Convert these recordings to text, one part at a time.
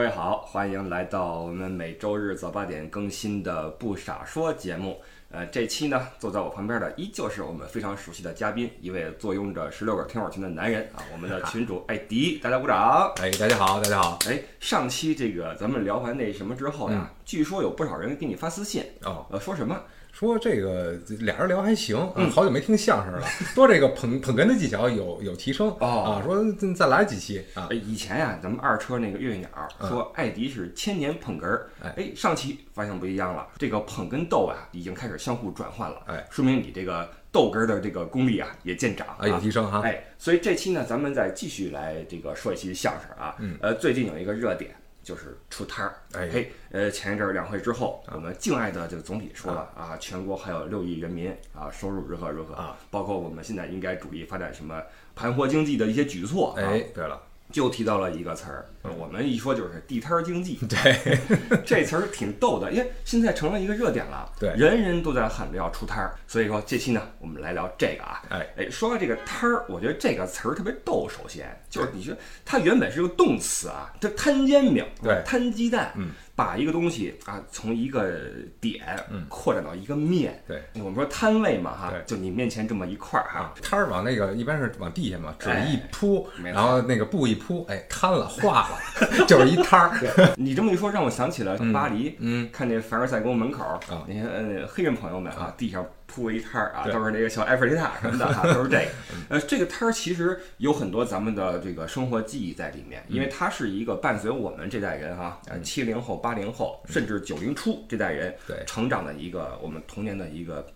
各位好，欢迎来到我们每周日早八点更新的《不傻说》节目。呃，这期呢，坐在我旁边的依旧是我们非常熟悉的嘉宾，一位坐拥着十六个 听友群的男人啊，我们的群主艾迪，大家鼓掌。哎，大家好，大家好。哎，上期这个咱们聊完那什么之后呀，据说有不少人给你发私信哦，呃，说什么？说这个俩人聊还行，好久没听相声了，说这个捧捧哏的技巧有有提升啊，说再来几期啊。以前呀，咱们二车那个月月鸟说艾迪是千年捧哏儿，哎，上期发现不一样了，这个捧跟逗啊已经开始相互转换了，哎，说明你这个逗哏的这个功力啊也见长啊，有提升哈。哎，所以这期呢，咱们再继续来这个说一期相声啊，呃，最近有一个热点。就是出摊儿，哎。嘿，呃，前一阵儿两会之后，我们敬爱的这个总理说了啊，全国还有六亿人民啊，收入如何如何。啊，包括我们现在应该主力发展什么盘活经济的一些举措。哎，对了。就提到了一个词儿，我们一说就是地摊儿经济。对，这词儿挺逗的，因为现在成了一个热点了。对，人人都在喊着要出摊儿，所以说这期呢，我们来聊这个啊。哎哎，说到这个摊儿，我觉得这个词儿特别逗。首先就是你说它原本是个动词啊，它摊煎饼，对，摊鸡蛋，嗯。把一个东西啊，从一个点扩展到一个面，对，我们说摊位嘛，哈，就你面前这么一块儿哈，摊儿往那个一般是往地下嘛，纸一铺，然后那个布一铺，哎，摊了化了，就是一摊儿。你这么一说，让我想起了巴黎，嗯，看那凡尔赛宫门口啊，那些呃黑人朋友们啊，地上。铺一摊儿啊，都是那个小埃菲尔铁塔什么的哈，都是这个。呃，这个摊儿其实有很多咱们的这个生活记忆在里面，因为它是一个伴随我们这代人哈，呃，七零后、八零后，甚至九零初这代人成长的一个我们童年的一个。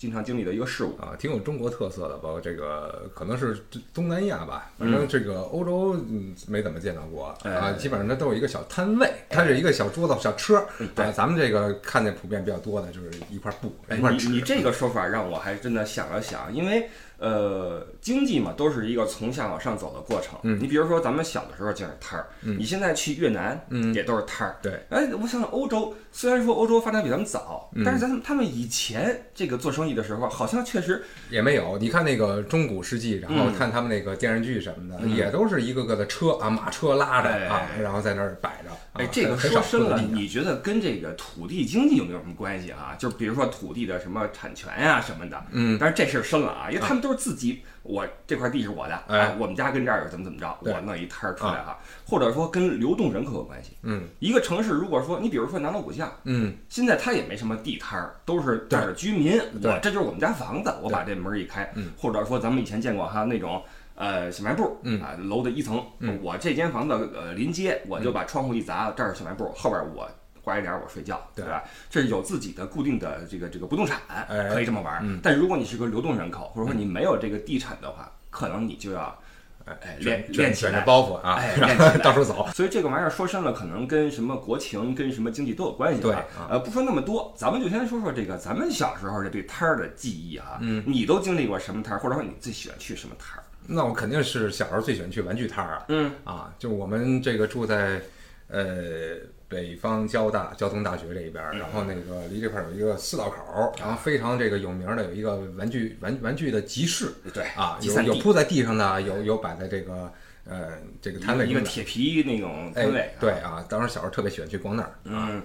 经常经历的一个事物啊，挺有中国特色的，包括这个可能是东南亚吧，反正这个欧洲嗯没怎么见到过啊，基本上它都有一个小摊位，它是一个小桌子、小车啊。咱们这个看见普遍比较多的就是一块布、一块纸。你这个说法让我还真的想了想，因为。呃，经济嘛，都是一个从下往上走的过程。嗯，你比如说咱们小的时候就是摊儿，你现在去越南，嗯，也都是摊儿。对，哎，我想想，欧洲虽然说欧洲发展比咱们早，但是咱们他们以前这个做生意的时候，好像确实也没有。你看那个中古世纪，然后看他们那个电视剧什么的，也都是一个个的车啊，马车拉着啊，然后在那儿摆着。哎，这个说深了，你觉得跟这个土地经济有没有什么关系啊？就比如说土地的什么产权呀什么的。嗯，但是这事儿深了啊，因为他们都是自己。我这块地是我的，哎，我们家跟这儿有怎么怎么着，我弄一摊儿出来哈，或者说跟流动人口有关系。嗯，一个城市如果说你比如说南锣鼓巷，嗯，现在它也没什么地摊儿，都是这儿的居民，我这就是我们家房子，我把这门一开，或者说咱们以前见过哈那种呃小卖部，啊楼的一层，我这间房子呃临街，我就把窗户一砸，这儿小卖部，后边我。挂一点我睡觉，对吧？这是有自己的固定的这个这个不动产，可以这么玩。但如果你是个流动人口，或者说你没有这个地产的话，可能你就要哎练练起来包袱啊，哎 到处走。所以这个玩意儿说深了，可能跟什么国情、跟什么经济都有关系。对，呃，不说那么多，咱们就先说说这个咱们小时候这对摊儿的记忆啊。嗯，你都经历过什么摊儿，或者说你最喜欢去什么摊儿？那我肯定是小时候最喜欢去玩具摊儿啊。嗯啊，就我们这个住在呃。北方交大交通大学这一边，然后那个离这块有一个四道口，然后非常这个有名的有一个玩具玩玩具的集市，对啊，有有铺在地上的，有有摆在这个呃这个摊位一个铁皮那种摊位，对啊，当时小时候特别喜欢去逛那儿，嗯。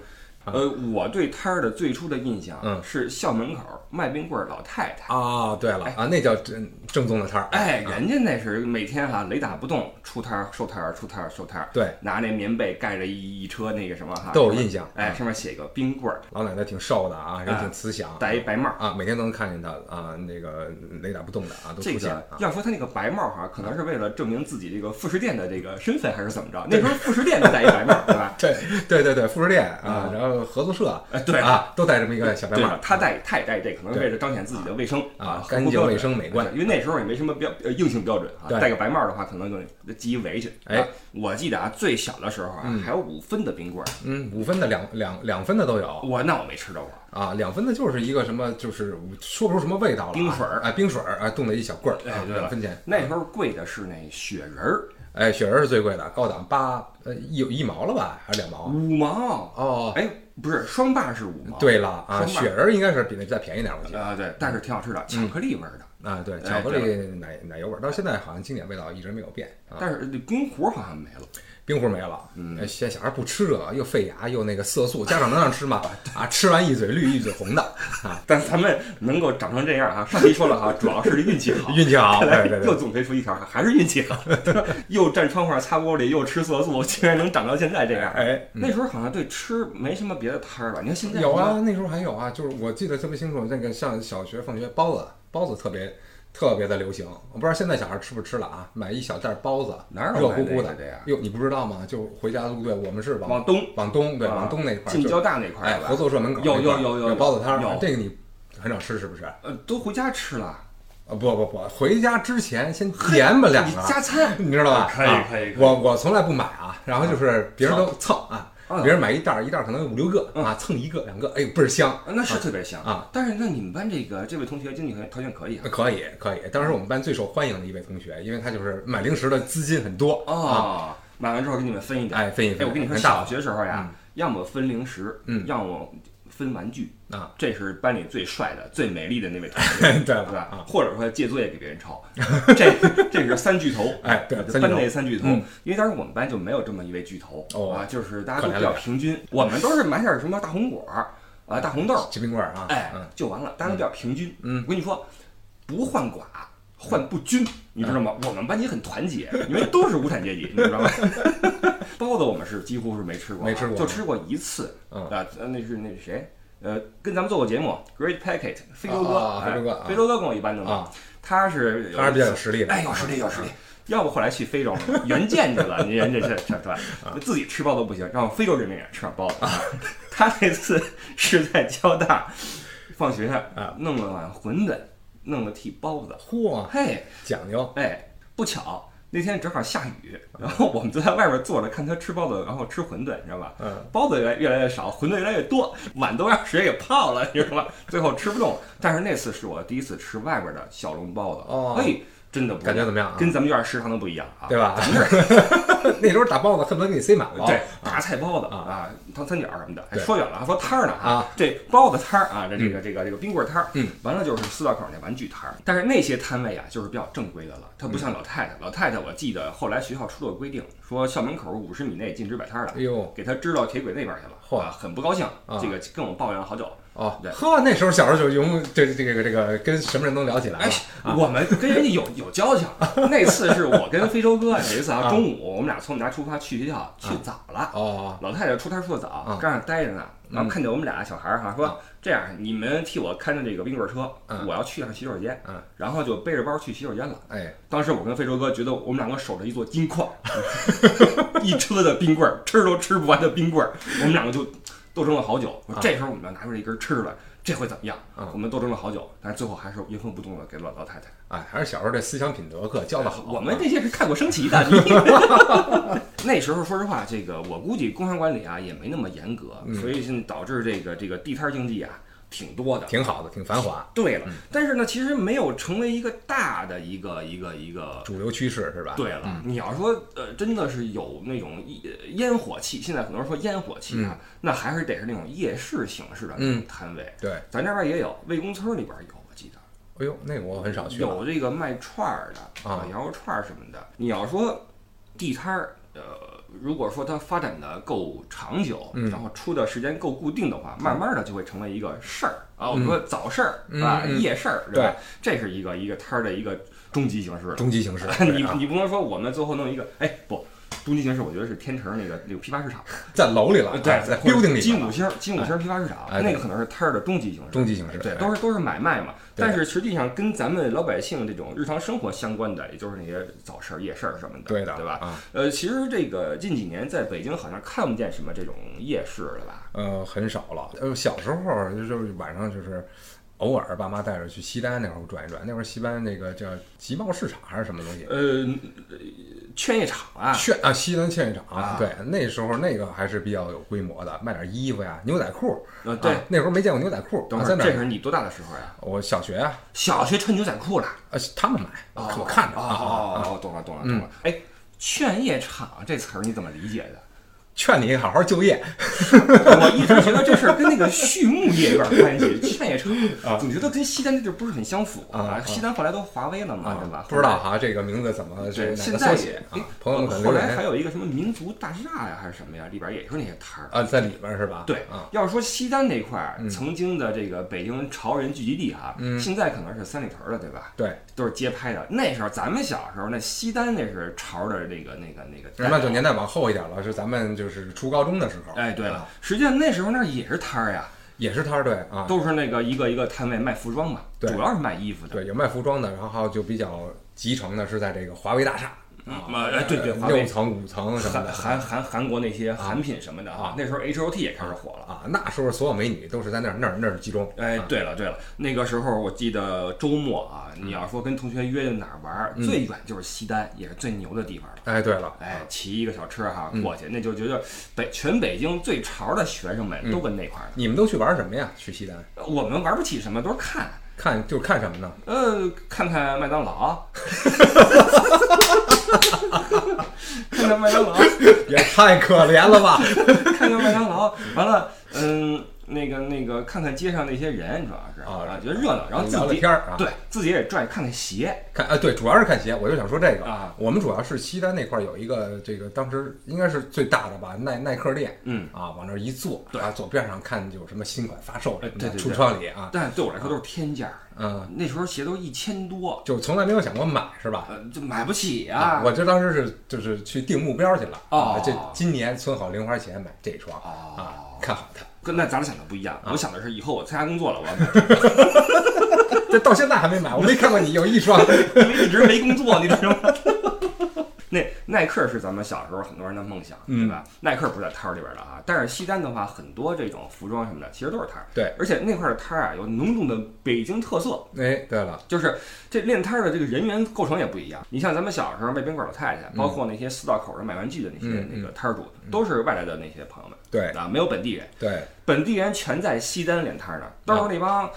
呃，我对摊儿的最初的印象，嗯，是校门口卖冰棍儿老太太哦。对了啊，那叫正正宗的摊儿。哎，人家那是每天哈雷打不动，出摊儿收摊儿，出摊儿收摊儿。对，拿那棉被盖着一一车那个什么哈，都有印象。哎，上面写个冰棍儿。老奶奶挺瘦的啊，人挺慈祥，戴一白帽啊，每天都能看见她啊，那个雷打不动的啊，都出现。要说她那个白帽哈，可能是为了证明自己这个副食店的这个身份，还是怎么着？那时候副食店都戴一白帽，对吧？对对对对，副食店啊，然后合作社。对啊，都戴这么一个小白帽。他戴，他也戴这，可能是为了彰显自己的卫生啊，干净卫生美观。因为那时候也没什么标硬性标准啊，戴个白帽的话，可能就系一围裙。哎，我记得啊，最小的时候啊，还有五分的冰棍儿。嗯，五分的、两两两分的都有。我那我没吃着过啊，两分的就是一个什么，就是说不出什么味道了。冰水儿，哎，冰水儿，哎，冻的一小棍儿。哎，两分钱。那时候贵的是那雪人儿。哎，雪人是最贵的，高档八呃一一毛了吧，还是两毛？五毛哦，哎，不是双霸是五毛。对了啊，雪人应该是比那再便宜点，我记得啊，对，但是挺好吃的，巧克力味儿的啊，对，巧克力奶奶油味，到现在好像经典味道一直没有变。但是那公壶好像没了。冰壶没了，嗯，现在小孩不吃这个，又费牙又那个色素，家长能让吃吗？啊，吃完一嘴绿一嘴红的 啊！但咱们能够长成这样啊，上期说了哈，主要是运气好，运气好，对对对，又总结出一条，还是运气好，又站窗户上擦玻璃，又吃色素，竟然能长到现在这样。哎，那时候好像对吃没什么别的摊儿了，你看现在有啊，那时候还有啊，就是我记得特别清楚，那个像小学放学包子，包子特别。特别的流行，我不知道现在小孩吃不吃了啊？买一小袋包子，哪热乎乎的呀？哟，你不知道吗？就回家路对，我们是往往东，往东，对，往东那块儿，进交大那块儿，哎，合作社门口有有有有包子摊儿，这个你很少吃是不是？呃，都回家吃了。啊，不不不，回家之前先点吧两个加餐，你知道吧？可以可以。我我从来不买啊，然后就是别人都蹭啊。别人买一袋儿，一袋儿可能有五六个啊，蹭一个两个，哎呦倍儿香，那是特别香啊。但是那你们班这个这位同学经济条件可以啊？可以可以，当时我们班最受欢迎的一位同学，因为他就是买零食的资金很多啊。买完之后给你们分一点，哎分一分。我跟你说，小学时候呀，要么分零食，嗯，要么。分玩具啊，这是班里最帅的、最美丽的那位同学，对吧？啊，或者说借作业给别人抄，这这是三巨头，哎，对，班内三巨头。因为当时我们班就没有这么一位巨头啊，就是大家都比较平均，我们都是买点什么大红果 啊、大红豆、鸡冰棍啊，哎，就完了，大家都比较平均。嗯，我跟你说，不患寡，患不均，你知道吗？我们班级很团结，因为都是无产阶级，你知道吗？包子我们是几乎是没吃过，没吃过，就吃过一次。啊，那是那是谁？呃，跟咱们做过节目，Great Packet，非洲哥，非洲哥，非洲哥跟我一般的嘛，他是他是比较有实力的，哎，有实力有实力。要不后来去非洲援建去了，人家这这这自己吃包子不行，让非洲人民也吃点包子。他那次是在交大放学啊，弄了碗馄饨，弄了屉包子，嚯，嘿，讲究，哎，不巧。那天正好下雨，然后我们就在外边坐着看他吃包子，然后吃馄饨，你知道吧？嗯，包子越来越来越少，馄饨越来越多，碗都让水给泡了，你知道吧？最后吃不动。但是那次是我第一次吃外边的小笼包子，哦，嘿。真的不感觉怎么样？跟咱们院食堂的不一样啊，对吧？咱们这 那时候打包子恨不得给你塞满了，对，大菜包子啊，糖三角什么的。说远了，说摊儿呢啊，这包子摊儿啊，这这个这个这个冰棍摊儿，嗯，完了就是四道口那玩具摊儿。但是那些摊位啊，就是比较正规的了，它不像老太太。老太太，我记得后来学校出了个规定，说校门口五十米内禁止摆摊儿的，哎呦，给他支到铁轨那边去了，嚯，很不高兴，这个跟我抱怨了好久。哦，对，呵，那时候小时候就用这这个这个跟什么人都聊起来了。哎，我们跟人家有有交情。那次是我跟非洲哥有一次？啊，中午我们俩从我们家出发去学校，去早了。哦，老太太出摊出的早，刚那待着呢，然后看见我们俩小孩儿哈，说这样，你们替我看着这个冰棍车，我要去趟洗手间。嗯，然后就背着包去洗手间了。哎，当时我跟非洲哥觉得我们两个守着一座金矿，一车的冰棍儿，吃都吃不完的冰棍儿，我们两个就斗争了好久。这时候我们要拿出来一根吃来。这会怎么样？我们斗争了好久，但是最后还是原封不动的给了老太太。哎，还是小时候这思想品德课教的好。我们这些是看过升旗的。那时候说实话，这个我估计工商管理啊也没那么严格，所以现导致这个这个地摊经济啊。挺多的，挺好的，挺繁华。对了，但是呢，其实没有成为一个大的一个一个一个主流趋势，是吧？对了，你要说呃，真的是有那种烟火气，现在很多人说烟火气啊，那还是得是那种夜市形式的那种摊位。对，咱这边也有，魏公村里边有，我记得。哎呦，那个我很少去。有这个卖串儿的啊，羊肉串儿什么的。你要说地摊儿，呃。如果说它发展的够长久，然后出的时间够固定的话，慢慢的就会成为一个事儿啊。我们说早事儿啊，夜事儿，对吧？这是一个一个摊儿的一个终极形式。终极形式，你你不能说我们最后弄一个，哎不。终极形式，我觉得是天成那个那个批发市场，在楼里了，对，在 building 里。金五星金五星批发市场，那个可能是摊儿的终极形式。终极形式，对，都是都是买卖嘛。但是实际上跟咱们老百姓这种日常生活相关的，也就是那些早市、夜市什么的，对的，对吧？啊，呃，其实这个近几年在北京好像看不见什么这种夜市了吧？呃，很少了。呃，小时候就是晚上就是。偶尔爸妈带着去西单那会儿转一转，那会儿西单那个叫集贸市场还是什么东西？呃，劝业场啊，劝啊，西单劝业场啊。对，那时候那个还是比较有规模的，卖点衣服呀，牛仔裤。呃，对，那时候没见过牛仔裤。等会儿，这是你多大的时候呀？我小学啊，小学穿牛仔裤了。呃，他们买，我看着。哦哦，懂了懂了懂了。哎，劝业场这词儿你怎么理解的？劝你好好就业，我一直觉得这事儿跟那个畜牧业有点关系，劝业场啊，总觉得跟西单那地儿不是很相符啊。西单后来都华威了嘛，对吧？不知道哈，这个名字怎么这现在也啊？朋友们后来还有一个什么民族大厦呀，还是什么呀？里边也是那些摊儿啊，在里边是吧？对啊。要是说西单那块儿曾经的这个北京潮人聚集地哈，现在可能是三里屯了，对吧？对，都是街拍的。那时候咱们小时候，那西单那是潮的那个那个那个。那就年代往后一点了，是咱们就是初高中的时候。哎，对了，实际上那时候那也是摊儿呀，也是摊儿，对啊，都是那个一个一个摊位卖服装嘛，主要是卖衣服的。对，有卖服装的，然后就比较集成的是在这个华为大厦。啊，哎，对对，六层五层什么的，韩韩韩国那些韩品什么的啊，那时候 H O T 也开始火了啊，那时候所有美女都是在那儿那儿那儿集中。哎，对了对了，那个时候我记得周末啊，你要说跟同学约哪儿玩，最远就是西单，也是最牛的地方了。哎，对了，哎，骑一个小车哈过去，那就觉得北全北京最潮的学生们都跟那块儿。你们都去玩什么呀？去西单？我们玩不起什么，都是看。看就是看什么呢？呃，看看麦当劳，看看麦当劳，也太可怜了吧！看看麦当劳，完了，嗯。那个那个，看看街上那些人，主要是啊，觉得热闹，然后自己天儿啊，对自己也转看看鞋，看啊，对，主要是看鞋。我就想说这个啊，我们主要是西单那块有一个这个当时应该是最大的吧，耐耐克店，嗯啊，往那一坐，对，左边上看有什么新款发售，对对，橱窗里啊。但对我来说都是天价，嗯，那时候鞋都一千多，就从来没有想过买，是吧？呃，就买不起啊。我这当时是就是去定目标去了啊，这今年存好零花钱买这双啊，看好它。跟那咱俩想的不一样，我想的是以后我参加工作了，我买 这到现在还没买，我没看过你有一双，因为一直没工作，你知道吗？那耐克是咱们小时候很多人的梦想，对吧？耐克不是在摊儿里边的啊，但是西单的话，很多这种服装什么的，其实都是摊儿。对，而且那块的摊儿啊，有浓重的北京特色。哎，对了，就是这练摊儿的这个人员构成也不一样。你像咱们小时候卖冰棍老太太，包括那些四道口的卖玩具的那些那个摊儿主，都是外来的那些朋友们。对啊，没有本地人。对，本地人全在西单练摊儿呢，都是那帮。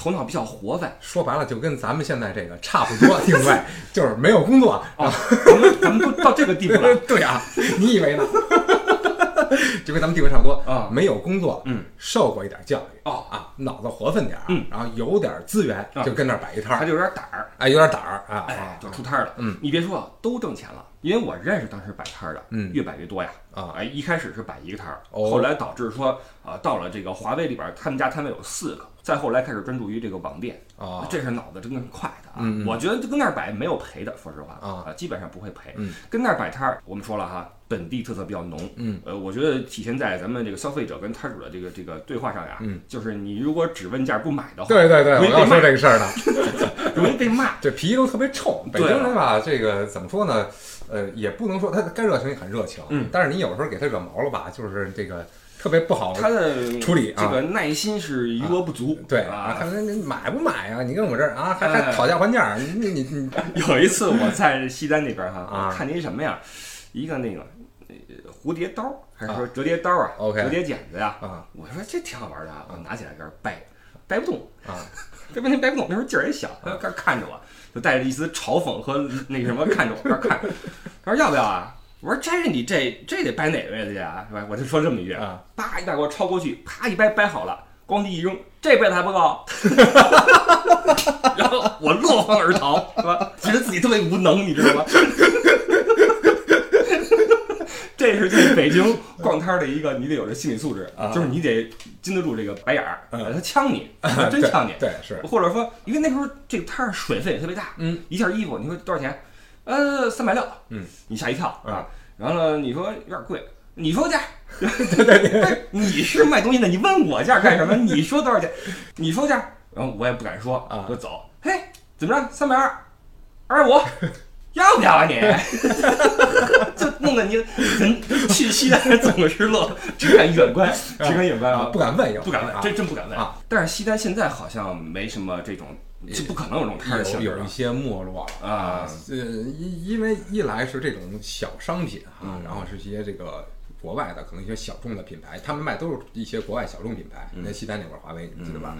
头脑比较活泛，说白了就跟咱们现在这个差不多定位，就是没有工作。啊。咱们咱们都到这个地步了，对啊，你以为呢？就跟咱们地位差不多啊，没有工作，嗯，受过一点教育哦。啊，脑子活泛点儿，嗯，然后有点资源，就跟那儿摆一摊儿，他就有点胆儿，哎，有点胆儿啊，哎，就出摊儿了。嗯，你别说，都挣钱了，因为我认识当时摆摊儿的，嗯，越摆越多呀。啊，哎，一开始是摆一个摊儿，后来导致说啊，到了这个华为里边，他们家摊位有四个，再后来开始专注于这个网店啊，这是脑子真的是快的啊。嗯，我觉得跟那儿摆没有赔的，说实话啊，基本上不会赔。嗯，跟那儿摆摊儿，我们说了哈，本地特色比较浓。嗯，呃，我觉得体现在咱们这个消费者跟摊主的这个这个对话上呀。嗯，就是你如果只问价不买的话，对对对，我要说这个事儿呢，容易被骂，这脾气都特别臭。北京人吧，这个怎么说呢？呃，也不能说他该热情也很热情，嗯，但是你有时候给他惹毛了吧，就是这个特别不好，他的处理这个耐心是余额不足，对啊，看你买不买啊？你跟我这儿啊，还还讨价还价，你你你。有一次我在西单那边哈，啊，看见一什么呀？一个那个蝴蝶刀，还是说折叠刀啊？OK，折叠剪子呀？啊，我说这挺好玩的啊，我拿起来搁这掰，掰不动啊，这问题掰不动，那时候劲儿也小，他搁看着我。就带着一丝嘲讽和那什么看着我这看，他说要不要啊？我说这你这这得掰哪个位置去啊？是吧？我就说这么一句啊，叭一大给我抄过去，啪一掰掰好了，咣叽一扔，这辈子还不够。然后我落荒而逃，是吧？觉得自己特别无能，你知道吗？这是在北京 逛摊的一个，你得有这心理素质，就是你得经得住这个白眼儿，他呛你，真呛你，对是，或者说，因为那时候这个摊儿水分也特别大，嗯，一件衣服你说多少钱？呃，三百六，嗯，你吓一跳啊，然后呢，你说有点贵，你说价，对对对，你是卖东西的，你问我价干什么？你说多少钱？你说价，然后我也不敢说啊，就走，嘿，怎么着？三百二，二十五。要不要啊你？就弄得你人去西单怎么是乐，只敢远观，只敢远观啊，不敢问，不敢问，真真不敢问啊。但是西单现在好像没什么这种，就不可能有这种摊儿性有一些没落了啊。呃，因因为一来是这种小商品啊，然后是一些这个国外的可能一些小众的品牌，他们卖都是一些国外小众品牌。你看西单那块儿，华为你记得吧？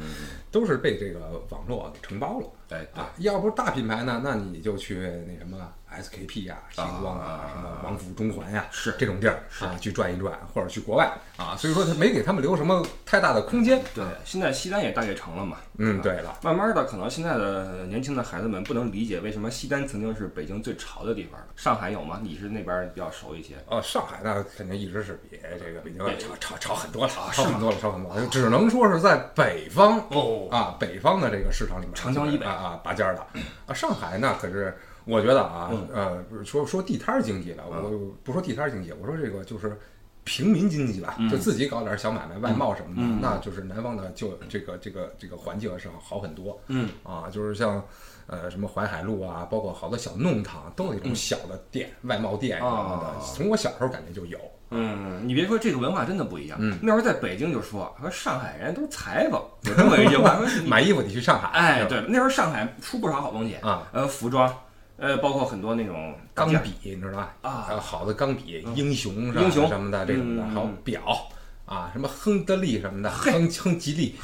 都是被这个网络给承包了。哎啊，要不大品牌呢，那你就去那什么，SKP 呀、星光啊、什么王府中环呀，是这种地儿啊，去转一转，或者去国外啊，所以说他没给他们留什么太大的空间。对，现在西单也大悦城了嘛。嗯，对了，慢慢的，可能现在的年轻的孩子们不能理解为什么西单曾经是北京最潮的地方。上海有吗？你是那边比较熟一些。哦，上海那肯定一直是比这个北京潮潮潮很多了，潮很多了，潮很多了。只能说是在北方哦啊，北方的这个市场里面，长江以北啊啊拔尖儿的 啊。上海那可是。我觉得啊，呃，说说地摊经济了，我不说地摊经济，我说这个就是平民经济吧，就自己搞点小买卖、外贸什么的，那就是南方的就这个这个这个环境是好很多。嗯啊，就是像呃什么淮海路啊，包括好多小弄堂，都有那种小的店、外贸店什么的。从我小时候感觉就有。嗯，你别说这个文化真的不一样。嗯，那时候在北京就说说上海人都是裁缝，有这么一句话，买衣服得去上海。哎，对，那时候上海出不少好东西啊，呃，服装。呃，包括很多那种钢笔，你知道吧？啊，好的钢笔，英雄英雄什么的这种的，还有表啊，什么亨德利什么的，亨亨吉利。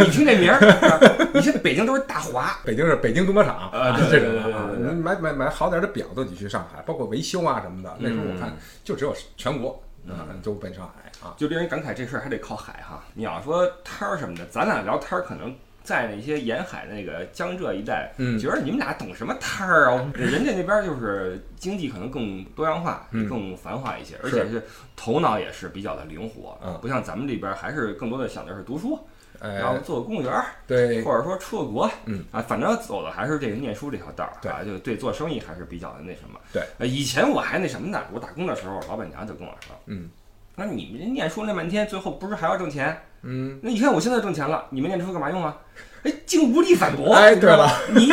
你听这名儿，你这北京都是大华，北京是北京中国厂啊，这种啊，买买买好点的表都得去上海，包括维修啊什么的。那时候我看就只有全国啊都奔上海啊，就令人感慨这事儿还得靠海哈。你要说摊儿什么的，咱俩聊摊儿可能。在那些沿海那个江浙一带，觉得你们俩懂什么摊儿啊？人家那边就是经济可能更多样化，更繁华一些，而且是头脑也是比较的灵活，不像咱们这边还是更多的想的是读书，然后做个公务员，对，或者说出个国，嗯啊，反正走的还是这个念书这条道儿，对，就对做生意还是比较的那什么，对，以前我还那什么呢？我打工的时候，老板娘就跟我说，嗯，那你们这念书那半天，最后不是还要挣钱？嗯，那你看我现在挣钱了，你们念书干嘛用啊？哎，竟无力反驳。哎，对了，你，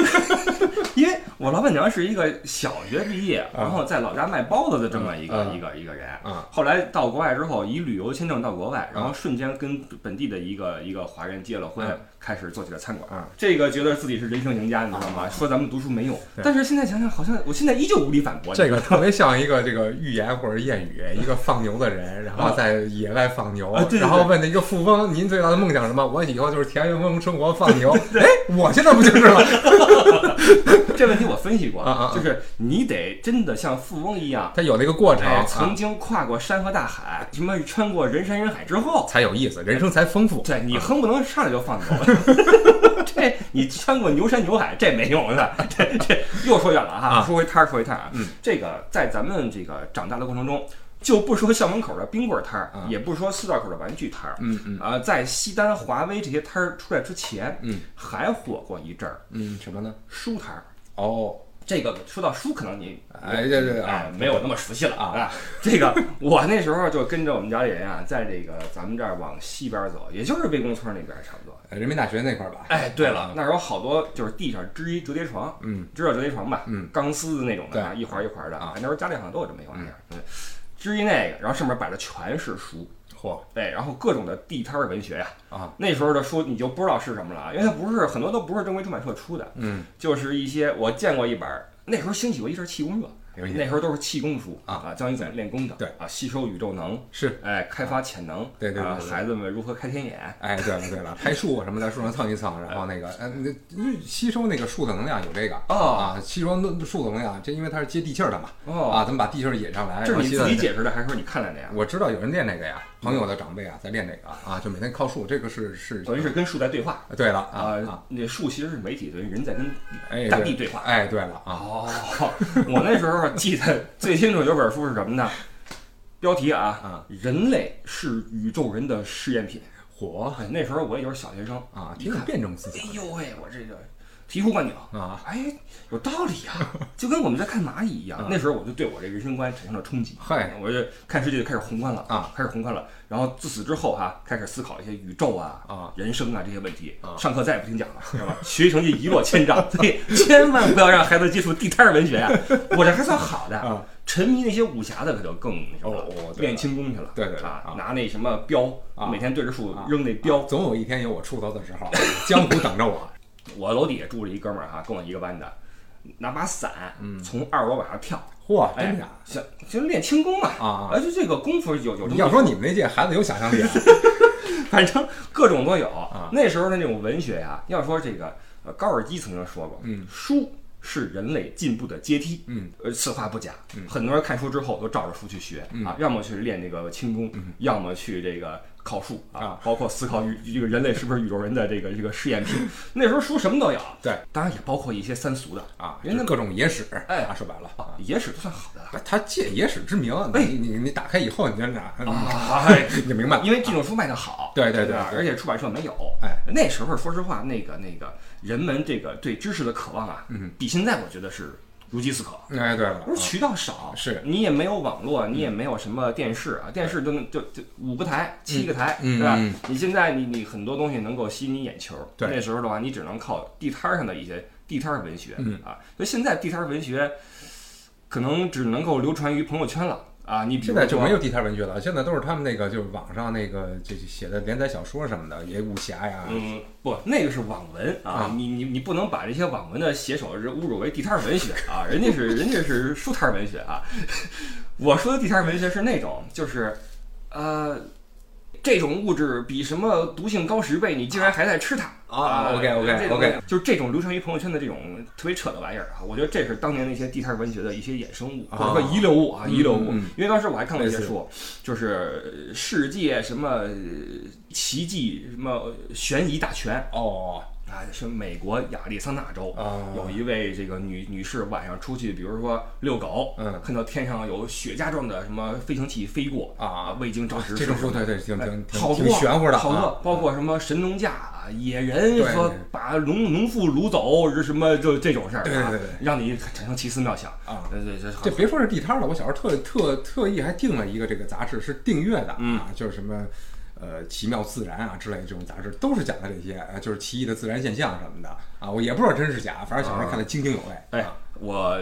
因为我老板娘是一个小学毕业，然后在老家卖包子的这么一个一个一个人。啊，后来到国外之后，以旅游签证到国外，然后瞬间跟本地的一个一个华人结了婚，开始做起了餐馆。啊，这个觉得自己是人生赢家，你知道吗？说咱们读书没用，但是现在想想，好像我现在依旧无力反驳。这个特别像一个这个寓言或者谚语，一个放牛的人，然后在野外放牛，然后问那个富翁：“您最大的梦想什么？”我以后就是田园风生活，放牛。哎，我现在不就是了？这问题我分析过，就是你得真的像富翁一样，他有那个过程，曾经跨过山和大海，什么穿过人山人海之后才有意思，人生才丰富。对你哼不能上来就放牛，这你穿过牛山牛海这没用的。这这又说远了哈，说回摊儿，说回摊儿啊。嗯，这个在咱们这个长大的过程中。就不说校门口的冰棍摊儿，也不说四道口的玩具摊儿，嗯嗯，啊，在西单、华威这些摊儿出来之前，嗯，还火过一阵儿，嗯，什么呢？书摊儿。哦，这个说到书，可能你哎，对对哎，没有那么熟悉了啊。这个我那时候就跟着我们家里人啊，在这个咱们这儿往西边走，也就是魏公村那边差不多，人民大学那块儿吧。哎，对了，那儿有好多就是地上支一折叠床，嗯，知道折叠床吧？嗯，钢丝的那种的，一环一环的啊。那时候家里好像都有这么一玩意儿，嗯。至于那个，然后上面摆的全是书，嚯，对，然后各种的地摊文学呀，啊，那时候的书你就不知道是什么了，因为它不是很多都不是正规出版社出的，嗯，就是一些我见过一本，那时候兴起过一阵气功热。那时候都是气功书啊啊，教你怎么练功的，对。啊，吸收宇宙能是，哎，开发潜能，对对对，孩子们如何开天眼，哎，对了对了，拍树什么在树上蹭一蹭，然后那个，嗯，那吸收那个树的能量有这个啊，吸收树的能量，这因为它是接地气儿的嘛，哦。啊，咱们把地气儿引上来，这是你自己解释的还是说你看来的呀？我知道有人练那个呀，朋友的长辈啊在练那个啊，就每天靠树，这个是是等于是跟树在对话。对了啊，那树其实是媒体，等于人在跟哎大地对话。哎，对了啊，哦，我那时候记得。最清楚有本书是什么呢？标题啊啊，人类是宇宙人的试验品。嚯，那时候我也就是小学生啊，挺有辩证思想。哎呦喂，我这个醍醐灌顶啊！哎，有道理呀，就跟我们在看蚂蚁一样。那时候我就对我这人生观产生了冲击。嗨，我就看世界就开始宏观了啊，开始宏观了。然后自此之后哈，开始思考一些宇宙啊、啊、人生啊这些问题。啊，上课再也不听讲了，知道吧？学习成绩一落千丈。所 以千万不要让孩子接触地摊文学啊！我这还算好的啊。沉迷那些武侠的可就更那什么了，练轻功去了。对对啊，拿那什么镖啊，每天对着树扔那镖。总有一天有我出头的时候，江湖等着我。我楼底下住着一哥们儿哈，跟我一个班的，拿把伞，从二楼往上跳。嚯，真的，想就练轻功嘛啊！而且这个功夫有有。要说你们那届孩子有想象力，啊 反正各种都有。啊那时候的那种文学呀，要说这个，呃，高尔基曾经说过，嗯，书是人类进步的阶梯。嗯，呃，此话不假。很多人看书之后都照着书去学啊，要么去练这个轻功，要么去这个。考数啊，包括思考宇这个人类是不是宇宙人的这个这个试验品。那时候书什么都有，对，当然也包括一些三俗的。啊，人家各种野史，哎，说白了，野史都算好的。了。他借野史之名，哎，你你打开以后，你就哪，你就明白，因为这种书卖的好，对对对，而且出版社没有。哎，那时候说实话，那个那个人们这个对知识的渴望啊，嗯，比现在我觉得是。如饥似渴，哎，对了，不是渠道少，是你也没有网络，你也没有什么电视啊，电视就就就五个台、七个台，对吧？你现在你你很多东西能够吸引你眼球，对，那时候的话，你只能靠地摊上的一些地摊文学，嗯。啊，所以现在地摊文学可能只能够流传于朋友圈了。啊，你现在就没有地摊文学了，现在都是他们那个就是网上那个就写的连载小说什么的，也武侠呀。嗯，不，那个是网文啊，你你你不能把这些网文的写手是侮辱为地摊文学啊，人家是人家是书摊文学啊。我说的地摊文学是那种，就是呃。这种物质比什么毒性高十倍，你竟然还在吃它啊？OK OK OK，就是这种流传于朋友圈的这种特别扯的玩意儿啊！我觉得这是当年那些地摊文学的一些衍生物，或者说遗留物啊，遗留物。因为当时我还看过一些书，就是世界什么奇迹，什么悬疑大全哦。啊，是美国亚利桑那州有一位这个女女士晚上出去，比如说遛狗，嗯，看到天上有雪茄状的什么飞行器飞过啊，未经证实。这种说对对，挺挺好挺玄乎的，好多包括什么神农架野人说把农农妇掳走，是什么就这种事儿，对对对，让你产生奇思妙想啊。对对对，这别说是地摊了，我小时候特特特意还订了一个这个杂志，是订阅的啊，就是什么。呃，奇妙自然啊之类的这种杂志都是讲的这些，呃，就是奇异的自然现象什么的啊，我也不知道真是假，反正小时候看的津津有味。哎，我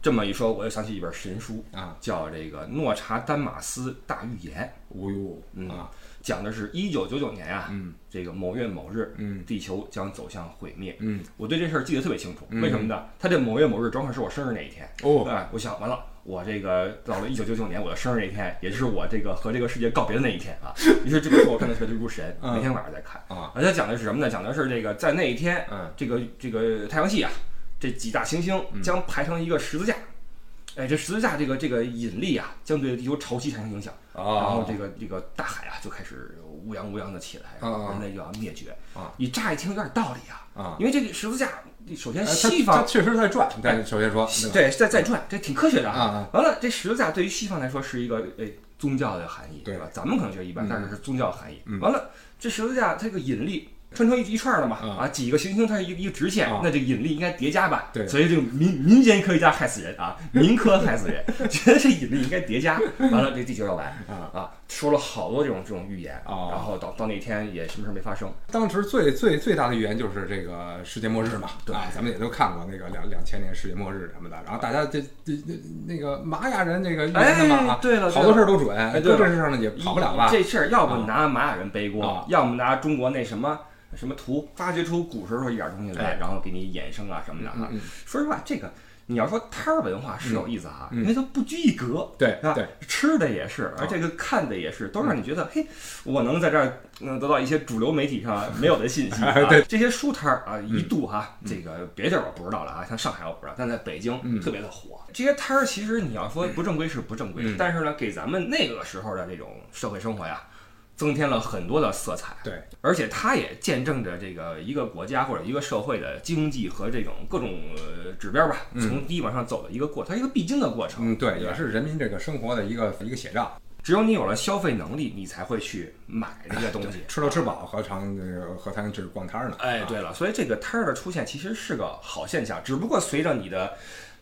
这么一说，我又想起一本神书啊，叫这个《诺查丹马斯大预言》。哦呦，啊，讲的是一九九九年啊，嗯，这个某月某日，嗯，地球将走向毁灭。嗯，我对这事儿记得特别清楚，为什么呢？他这某月某日正好是我生日那一天。哦，哎，我想完了。我这个到了一九九九年，我的生日那天，也就是我这个和这个世界告别的那一天啊。于是这本书我看的特别入神，每天晚上在看啊。而且讲的是什么呢？讲的是这个在那一天，嗯，这个这个太阳系啊，这几大行星将排成一个十字架。哎，这十字架这个这个引力啊，将对地球潮汐产生影响。然后这个这个大海啊，就开始乌泱乌泱的起来，人类就要灭绝。啊，你乍一听有点道理啊。啊，因为这个十字架。首先，西方确实在转。但，首先说，对，在在转，这挺科学的啊。完了，这十字架对于西方来说是一个诶宗教的含义，对吧？咱们可能觉得一般，但是是宗教含义。嗯。完了，这十字架它这个引力。串成一一串了嘛，啊，几个行星它是一一个直线，那这个引力应该叠加吧？对，所以这个民民间科学家害死人啊，民科害死人，觉得这引力应该叠加，完了这地球要完啊啊，说了好多这种这种预言啊，然后到到那天也什么事没发生。当时最最最大的预言就是这个世界末日嘛，对，咱们也都看过那个两两千年世界末日什么的，然后大家这这那那个玛雅人这个预言的嘛，对了，好多事儿都准，搁这事上呢也跑不了吧？这事儿要不拿玛雅人背锅，要么拿中国那什么。什么图发掘出古时候一点东西来，然后给你衍生啊什么的啊。说实话，这个你要说摊儿文化是有意思哈，因为它不拘一格，对吧？吃的也是，而这个看的也是，都让你觉得嘿，我能在这儿能得到一些主流媒体上 没有的信息。对，这些书摊儿啊，一度哈，这个别地儿我不知道了啊，像上海我不知道，但在北京特别的火。这些摊儿其实你要说不正规是不正规，但是呢，给咱们那个时候的这种社会生活呀。增添了很多的色彩，对，而且它也见证着这个一个国家或者一个社会的经济和这种各种指标吧，从低往上走的一个过，它一个必经的过程。嗯，对，也是人民这个生活的一个一个写照。只有你有了消费能力，你才会去买这些东西。吃了吃饱，何尝何谈去逛摊呢？哎，对了，所以这个摊儿的出现其实是个好现象，只不过随着你的。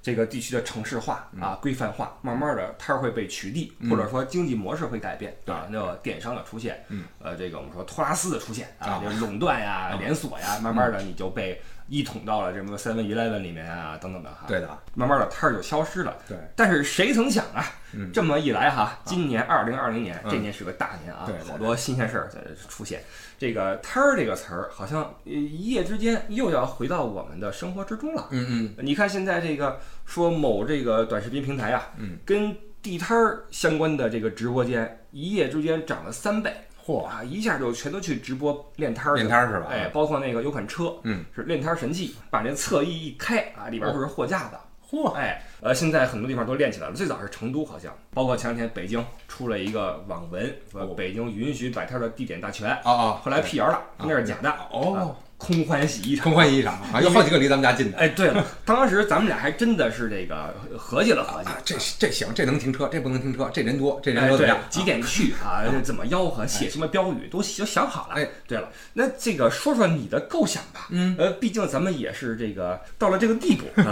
这个地区的城市化啊，规范化，慢慢的摊儿会被取缔，或者说经济模式会改变，对吧？那个电商的出现，呃，这个我们说托拉斯的出现啊，这垄断呀、连锁呀，慢慢的你就被一统到了这么 Seven Eleven 里面啊，等等的哈。对的，慢慢的摊儿就消失了。对。但是谁曾想啊，这么一来哈，今年二零二零年这年是个大年啊，好多新鲜事儿在出现。这个摊儿这个词儿，好像一夜之间又要回到我们的生活之中了。嗯嗯，你看现在这个说某这个短视频平台啊，嗯，跟地摊儿相关的这个直播间，一夜之间涨了三倍。嚯啊，一下就全都去直播练摊儿练摊儿是吧哎，包括那个有款车，嗯，是练摊儿神器，把那侧翼一开啊，里边都是货架子。嚯，哎，呃，现在很多地方都练起来了。最早是成都，好像，包括前两天北京出了一个网文，说北京允许摆摊的地点大全，啊啊，后来辟谣了，那是假的。哦啊，空欢喜一场，空欢喜一场啊，有好几个离咱们家近的。哎，对了，当时咱们俩还真的是这个合计了合计，啊，这这行，这能停车，这不能停车，这人多，这人多怎么样？，几点去 啊？怎么吆喝？写什么标语都都想好了。哎，对了，那这个说说你的构想吧。嗯，呃，毕竟咱们也是这个到了这个地步，啊、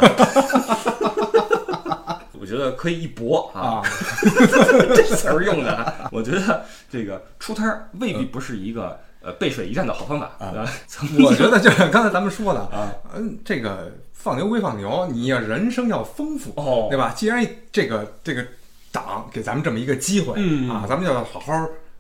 我觉得可以一搏啊。啊，这词儿用的啊，我觉得这个出摊儿未必不是一个呃背水一战的好方法啊。我觉得就是刚才咱们说的啊，嗯，这个放牛归放牛，你要人生要丰富，哦对吧？既然这个这个党给咱们这么一个机会嗯啊，咱们就要好好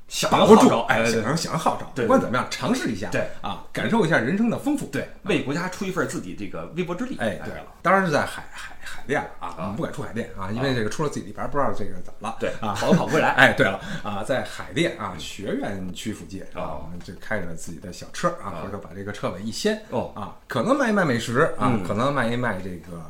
响把握住哎，对响应响应号召，对不管怎么样，尝试一下，对啊，感受一下人生的丰富，对为国家出一份自己这个微薄之力。哎，对了，当然是在海海海淀了啊，我们不敢出海淀啊，因为这个出了自己地盘，不知道这个怎么了。对啊，跑都跑不回来。哎，对了啊，在海淀啊学院区附近哦。啊，我们就开着自己的小车啊，回头把这个车尾一掀哦。啊，可能卖一卖美食啊嗯，可能卖一卖这个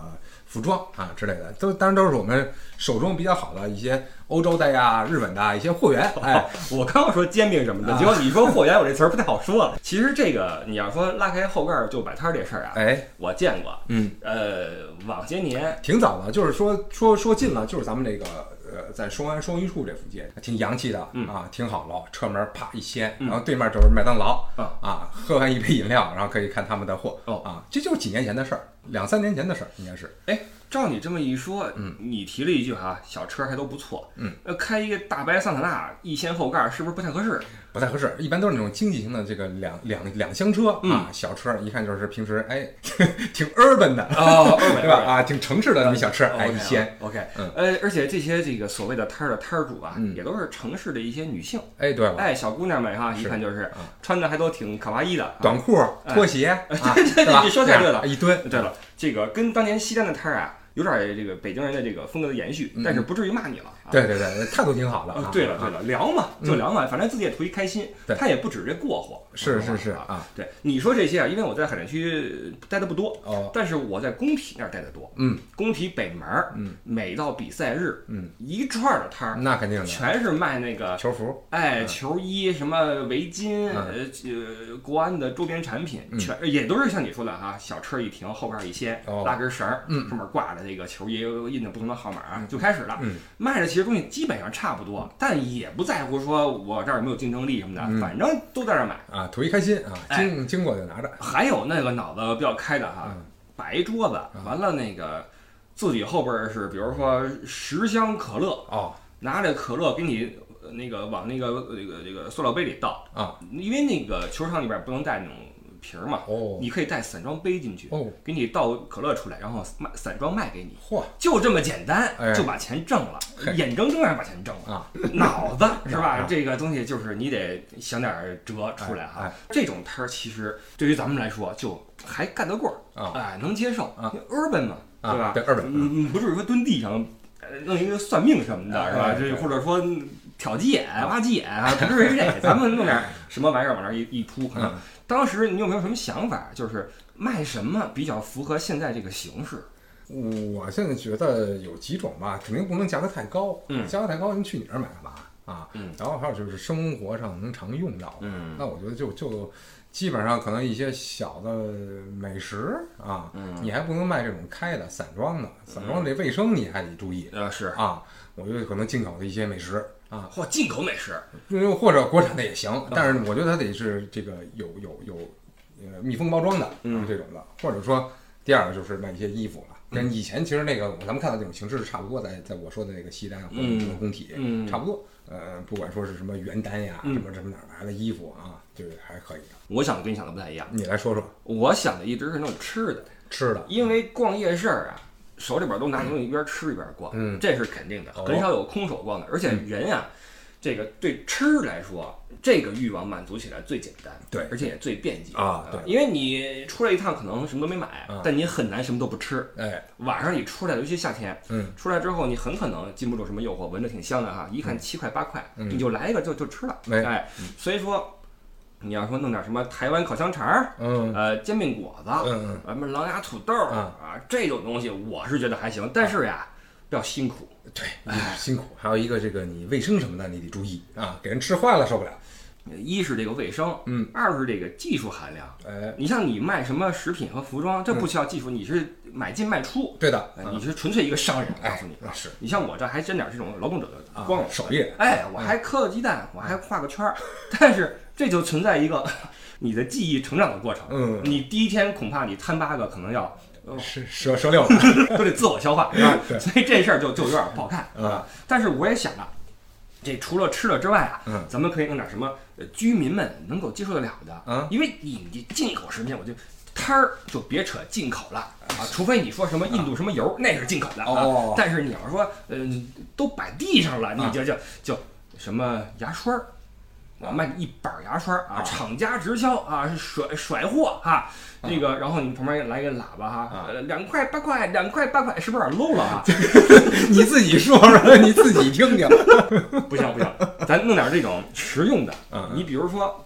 服装啊之类的，都当然都是我们手中比较好的一些欧洲的呀、日本的啊一些货源。哎，我刚要说煎饼什么的，结果你说货源，我这词儿不太好说了。其实这个你要说拉开后盖儿就摆摊儿这事儿啊，哎，我见过。嗯，呃，往些年挺早的，就是说说说近了，就是咱们这个呃，在双安双榆树这附近，挺洋气的、嗯啊，挺好了。车门啪一掀，嗯然后对面就是麦当劳啊啊，喝完一杯饮料，然后可以看他们的货哦啊，这就是几年前的事儿，两三年前的事儿应该是。哎，照你这么一说，嗯，你提了一句哈，小车还都不错，嗯，呃，开一个大白桑塔纳一掀后盖儿，是不是不太合适？不太合适，一般都是那种经济型的这个两两两厢车嗯。啊，小车一看就是平时哎 挺 urban 的，哦 对吧？啊，挺城市的那小车，哎一掀，，OK，嗯。呃，而且这些这个所谓的摊儿的摊儿主啊，嗯。也都是城市的一些女性，哎对了，哎，小姑娘们哈，一看就是啊穿的还都挺卡哇伊的，啊。短裤、拖鞋啊，对对吧？你说太对了。一堆，对了，这个跟当年西单的摊儿啊，有点这个北京人的这个风格的延续，但是不至于骂你了。啊。对对对，态度挺好的对了对啊，了，聊嘛就聊嘛，反正自己也图一开心对，他也不指这过活。是是是啊。啊，对你说这些啊，因为我在海淀区待的不多，哦，但是我在工体那儿待的多。嗯，工体北门儿，嗯，每到比赛日，嗯，一串儿的摊儿，那肯定的，全是卖那个球服，哎，嗯。球衣什么围巾，嗯。呃呃，国安的周边产品，嗯。全也都是像你说的哈，小车一停，后边一掀，哦。拉根绳儿，嗯。上面挂着那个球衣，印着不同的号码，就开始了。嗯。卖着其实东西基本上差不多，但也不在乎说我这儿有没有竞争力什么的，嗯反正都在这儿买。啊，图一开心啊，哎经经过就拿着，还有那个脑子比较开的哈，嗯摆一桌子，完了那个自己后边儿是比如说十箱可乐，哦拿着可乐给你呃那个往那个呃这个这个塑料杯里倒。啊因为那个球场里边不能带那种瓶儿嘛，哦。你可以带散装杯进去，哦，给你倒可乐出来，然后卖散装卖给你，�i，就这么简单哎，就把钱挣了，眼睁睁让把钱挣了。啊，脑子 是吧？啊？这个东西就是你得想点儿辙出来哈。这种摊儿其实对于咱们来说就还干得过，啊。哎，能接受。啊。因为，urban 嘛，啊对吧？对，urban 嗯，不至于说蹲地上，呃弄一个算命什么的，是吧？这或者说挑鸡眼、挖鸡眼啊，不至于这，咱们弄点什么玩意儿往那儿一一铺。可能嗯当时你有没有什么想法？就是卖什么比较符合现在这个形式？我现在觉得有几种吧，肯定不能价格太高，嗯价格太高，您去你那儿买干嘛啊？嗯然后还有就是生活上能常用到的，嗯那我觉得就就基本上可能一些小的美食啊，嗯你还不能卖这种开的散装的，散装这卫生你还得注意呃，是，啊。我觉得可能进口的一些美食啊，或，进口美食，又或者国产的也行，但是我觉得它得是这个有有有呃密封包装的，嗯。这种的，或者说第二个就是卖一些衣服了。跟以前其实那个咱们看到这种形式是差不多，在在我说的那个西单或者这个工体，嗯差不多。呃，不管说是什么原单呀，嗯。什么什么哪儿来的衣服啊，就是还可以的。我想跟你想的不太一样。你来说说。我想的一直是那种吃的，吃的，因为逛夜市儿啊，手里边都拿东西一边吃一边逛，嗯这是肯定的，哦很少有空手逛的。而且人啊，这个对吃来说，这个欲望满足起来最简单，对，而且也最便捷啊。对，因为你出来一趟可能什么都没买，但你很难什么都不吃。哎，晚上你出来，尤其夏天，嗯，出来之后你很可能禁不住什么诱惑，闻着挺香的哈，一看七块八块，你就来一个就就吃了。哎，所以说。你要说弄点什么台湾烤香肠儿，嗯，呃，煎饼果子，嗯什么狼牙土豆啊，这种东西我是觉得还行，但是呀，比较辛苦，对，辛苦。还有一个这个你卫生什么的你得注意啊，给人吃坏了受不了。一是这个卫生，嗯，二是这个技术含量。哎，你像你卖什么食品和服装，这不需要技术，你是买进卖出，对的，你是纯粹一个商人。告诉你，是你像我这还真点这种劳动者的光荣手艺。哎，我还磕个鸡蛋，我还画个圈儿，但是这就存在一个。你的记忆成长的过程，嗯，你第一天恐怕你摊八个可能要是折折六 都得自我消化，是吧？对，所以这事儿就就有点不好看啊。但是我也想啊，这除了吃了之外啊，嗯，咱们可以弄点什么居民们能够接受得了的，嗯，因为你你进口食品，我就摊儿就别扯进口了啊，除非你说什么印度什么油，那是进口的哦。但是你要说，嗯，都摆地上了，你就就就什么牙刷儿。我卖一板牙刷啊，厂家直销啊，甩甩货哈，那个，然后你旁边来个喇叭哈，两块八块，两块八块，是不是有点 low 了啊？你自己说说，你自己听听。不行不行，咱弄点这种实用的。你比如说，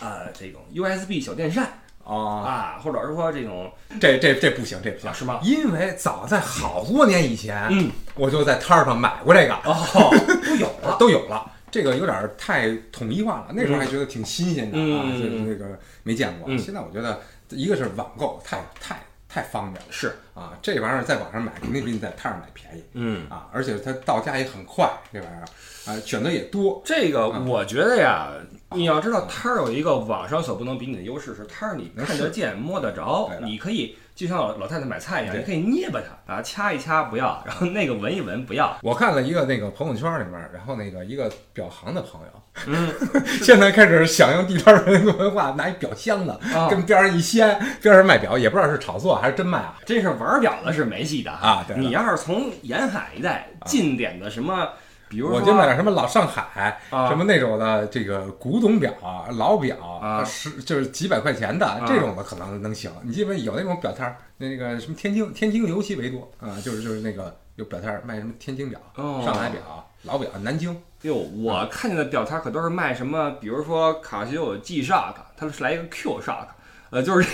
呃，这种 USB 小电扇啊啊，或者是说这种，这这这不行，这不行是吗？因为早在好多年以前，嗯，我就在摊儿上买过这个，哦，都有了，都有了。这个有点太统一化了，那时候还觉得挺新鲜的啊，就是那个没见过。现在我觉得，一个是网购太太太方便了，是。啊，这玩意儿在网上买肯定比你在摊上买便宜，嗯。啊，而且它到家也很快，这玩意儿啊选择也多。这个我觉得呀，你要知道摊儿有一个网上所不能比拟的优势是摊儿你看得见摸得着，你可以。就像老老太太买菜一样，你可以捏巴它啊，掐一掐不要，然后那个闻一闻不要。我看了一个那个朋友圈里面，然后那个一个表行的朋友，嗯，现在开始响应地摊人文化，拿一表箱子跟边上一掀，边上卖表，也不知道是炒作还是真卖啊。真是玩表的是没戏的啊！你要是从沿海一带近点的什么。比如我就买点什么老上海，什么那种的这个古董表、老表，啊十就是几百块钱的这种的可能能行。你基本有那种表摊儿，那个什么天津，天津尤其为多啊，就是就是那个有表摊儿卖什么天津表、上海表、老表、南京。哟，我看见的表摊可都是卖什么，比如说卡西欧 G Shock，他们是来一个 Q Shock。呃，就是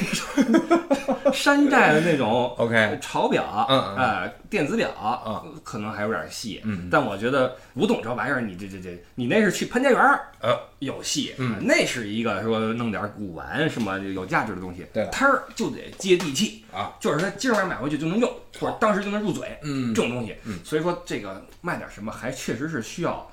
山寨的那种，OK，潮表，嗯呃，电子表，嗯，可能还有点戏，嗯，但我觉得古董这玩意儿，你这这这，你那是去潘家园儿，呃，有戏，嗯，那是一个说弄点古玩什么有价值的东西，对，摊儿就得接地气啊，就是他今儿晚上买回去就能用，或者当时就能入嘴，嗯，这种东西，嗯，所以说这个卖点什么还确实是需要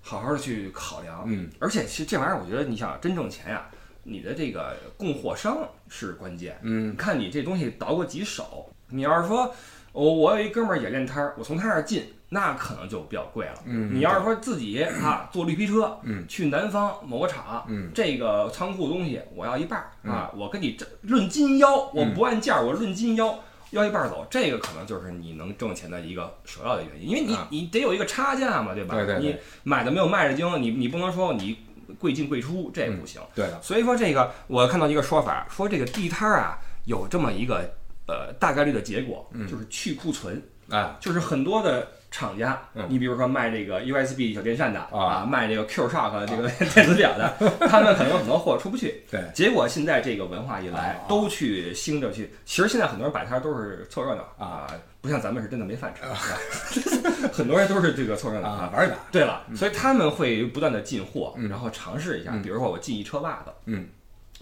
好好的去考量，嗯，而且其实这玩意儿，我觉得你想真挣钱呀。你的这个供货商是关键，嗯，看你这东西倒过几手。你要是说，我我有一哥们儿也练摊儿，我从他那儿进，那可能就比较贵了。嗯，你要是说自己啊 坐绿皮车，嗯，去南方某个厂，嗯，这个仓库东西我要一半儿啊，我跟你论斤要，我不按价，我论斤要，要一半儿走，这个可能就是你能挣钱的一个首要的原因，因为你你得有一个差价嘛，对吧？对对，你买的没有卖的精，你你不能说你。贵进贵出，这不行。对的，所以说这个我看到一个说法，说这个地摊儿啊有这么一个呃大概率的结果，就是去库存啊，就是很多的厂家，你比如说卖这个 USB 小电扇的啊，卖这个 Q Shock 这个 电子表的，他们可能有很多货出不去。对，结果现在这个文化一来，都去兴着去。其实现在很多人摆摊都是凑热闹啊。不像咱们是真的没饭吃，很多人都是这个凑热闹啊，玩一把。对了，所以他们会不断的进货，然后尝试一下。比如说我进一车袜子，嗯，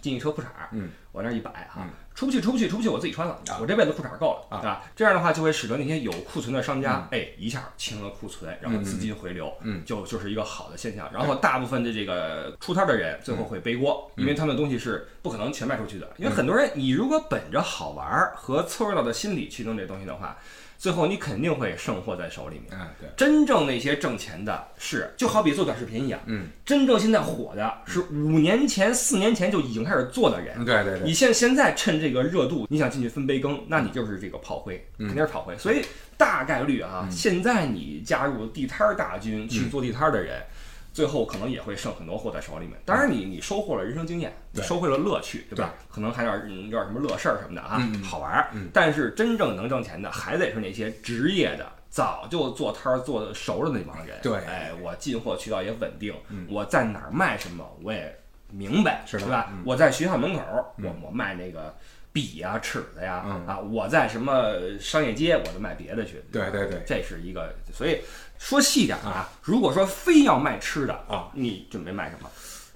进一车裤衩，嗯，往那一摆哈，出不去，出不去，出不去，我自己穿了，我这辈子裤衩够了，对吧？这样的话就会使得那些有库存的商家，哎，一下清了库存，然后资金回流，嗯，就就是一个好的现象。然后大部分的这个出摊的人最后会背锅，因为他们东西是不可能全卖出去的。因为很多人，你如果本着好玩和凑热闹的心理去弄这东西的话。最后你肯定会剩货在手里面。哎，对，真正那些挣钱的是，就好比做短视频一样，嗯，真正现在火的是五年前、四年前就已经开始做的人。对对对，你现现在趁这个热度，你想进去分杯羹，那你就是这个炮灰，肯定是炮灰。所以大概率啊，现在你加入地摊儿大军去做地摊儿的人。最后可能也会剩很多货在手里面。当然，你你收获了人生经验，你收获了乐趣，对吧？可能还有点有点什么乐事儿什么的啊，好玩儿。但是真正能挣钱的，还得是那些职业的，早就做摊儿做的熟了那帮人。对，哎，我进货渠道也稳定，我在哪儿卖什么我也明白，是吧？我在学校门口，我我卖那个。笔呀，尺子呀，啊，我在什么商业街，我就卖别的去。对对对，这是一个。所以说细点啊，如果说非要卖吃的啊，你准备卖什么？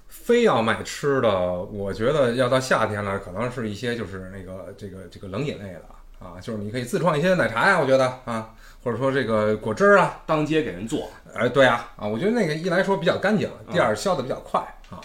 非要卖吃的，我觉得要到夏天了，可能是一些就是那个这个这个冷饮类的啊，就是你可以自创一些奶茶呀，我觉得啊，或者说这个果汁啊，当街给人做。哎，对啊，啊，我觉得那个一来说比较干净，第二消的比较快啊。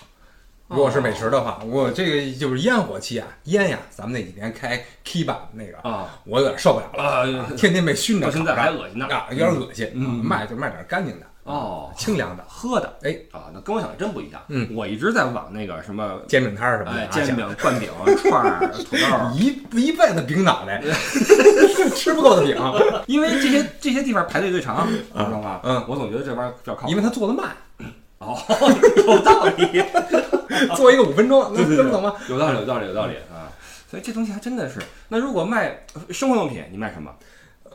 如果是美食的话，我这个就是烟火气啊，烟呀，咱们那几年开 K 版那个啊，我有点受不了了，天天被熏着，现在还恶心呢啊，有点恶心。嗯，卖就卖点干净的哦，清凉的喝的。哎啊，那跟我想的真不一样。嗯，我一直在往那个什么煎饼摊儿什么的，煎饼、灌饼、串儿、土豆，一一辈子饼脑袋，吃不够的饼，因为这些这些地方排队最长，你知道吗？嗯，我总觉得这玩意儿比较靠谱，因为它做的慢。哦，有道理。做一个五分钟，能听懂吗？有道理，有道理，有道理啊！所以这东西还真的是。那如果卖生活用品，你卖什么？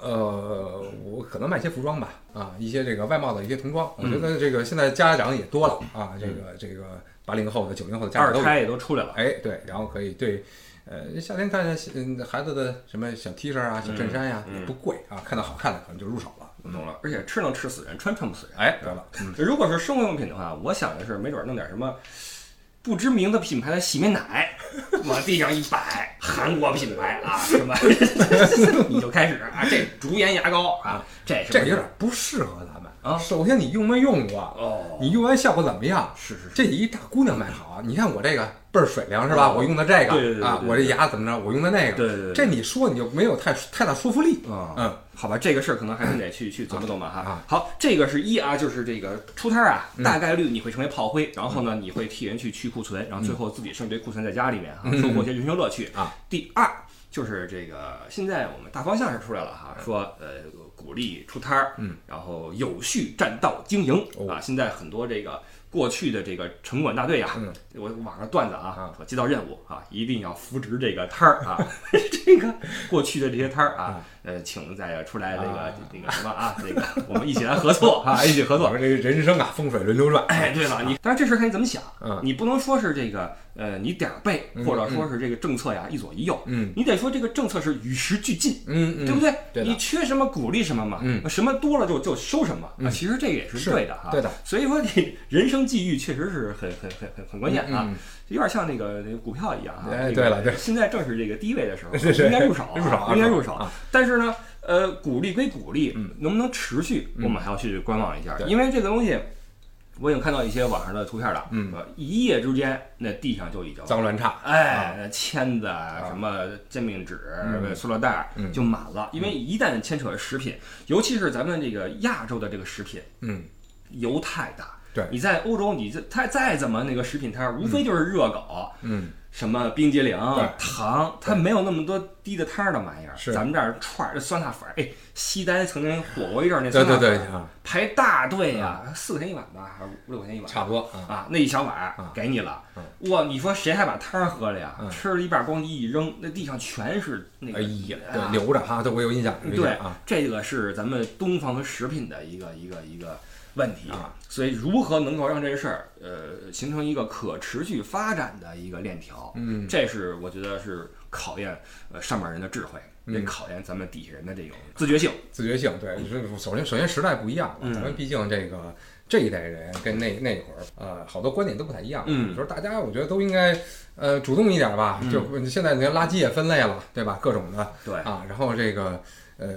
呃，我可能卖些服装吧，啊，一些这个外贸的一些童装。我觉得这个现在家长也多了啊，这个这个八零后的、九零后的家长二胎也都出来了。哎，对，然后可以对，呃，夏天看见嗯孩子的什么小 T 恤啊、小衬衫呀，也不贵啊，看到好看的可能就入手了。懂了，而且吃能吃死人，穿穿不死人。哎，对了，如果是生活用品的话，我想的是没准弄点什么。不知名的品牌的洗面奶 往地上一摆，韩国品牌啊，什么 你就开始啊，这竹盐牙膏啊，这这有点不适合咱们啊。首先你用没用过？哦，你用完效果怎么样？是是是，这一大姑娘卖好，你看我这个。倍儿水灵是吧？我用的这个啊，我这牙怎么着？我用的那个，对对对，这你说你就没有太太大说服力啊。嗯，好吧，这个事儿可能还是得去去琢磨琢磨哈。好，这个是一啊，就是这个出摊儿啊，大概率你会成为炮灰，然后呢，你会替人去去库存，然后最后自己剩一堆库存在家里面啊，收获一些人生乐趣啊。第二就是这个，现在我们大方向是出来了哈，说呃鼓励出摊儿，嗯，然后有序占道经营啊。现在很多这个。过去的这个城管大队啊，我网上段子啊，说接到任务啊，一定要扶植这个摊儿啊，这个过去的这些摊儿啊，呃，请再出来那个那个什么啊，那个我们一起来合作 啊，一起合作。这人生啊，风水轮流转。哎，对了，你当然这事看你怎么想，你不能说是这个。呃，你点儿背，或者说是这个政策呀，一左一右，嗯，你得说这个政策是与时俱进，嗯，对不对？你缺什么鼓励什么嘛，嗯，什么多了就就收什么啊，其实这个也是对的哈，对的。所以说你人生际遇确实是很很很很很关键啊，有点像那个那个股票一样啊。哎，对了，对，现在正是这个低位的时候，应该入手，入手，应该入手。但是呢，呃，鼓励归鼓励，能不能持续，我们还要去观望一下，因为这个东西。我已经看到一些网上的图片了，嗯，一夜之间那地上就已经脏乱差，哎，签子什么煎饼纸、塑料袋就满了，因为一旦牵扯食品，尤其是咱们这个亚洲的这个食品，嗯，油太大，对，你在欧洲，你这它再怎么那个食品摊，无非就是热狗，嗯。什么冰激凌、糖，它没有那么多低的摊儿的玩意儿。是咱们这儿串儿酸辣粉儿，哎，西单曾经火过一阵儿那酸辣粉儿，排大队呀，四块钱一碗吧，还是五六块钱一碗？差不多啊，那一小碗给你了。哇，你说谁还把汤儿喝了呀？吃了一半咣叽一扔，那地上全是那个。哎呀，对，留着哈，对我有印象。对啊，这个是咱们东方食品的一个一个一个。问题啊，所以如何能够让这事儿呃形成一个可持续发展的一个链条？嗯，这是我觉得是考验呃上面人的智慧，也考验咱们底下人的这种自觉性。自觉性，对，首先首先时代不一样了，咱们毕竟这个这一代人跟那那会儿呃好多观点都不太一样。嗯，就是大家我觉得都应该呃主动一点吧，就现在你看垃圾也分类了，对吧？各种的，对啊，然后这个呃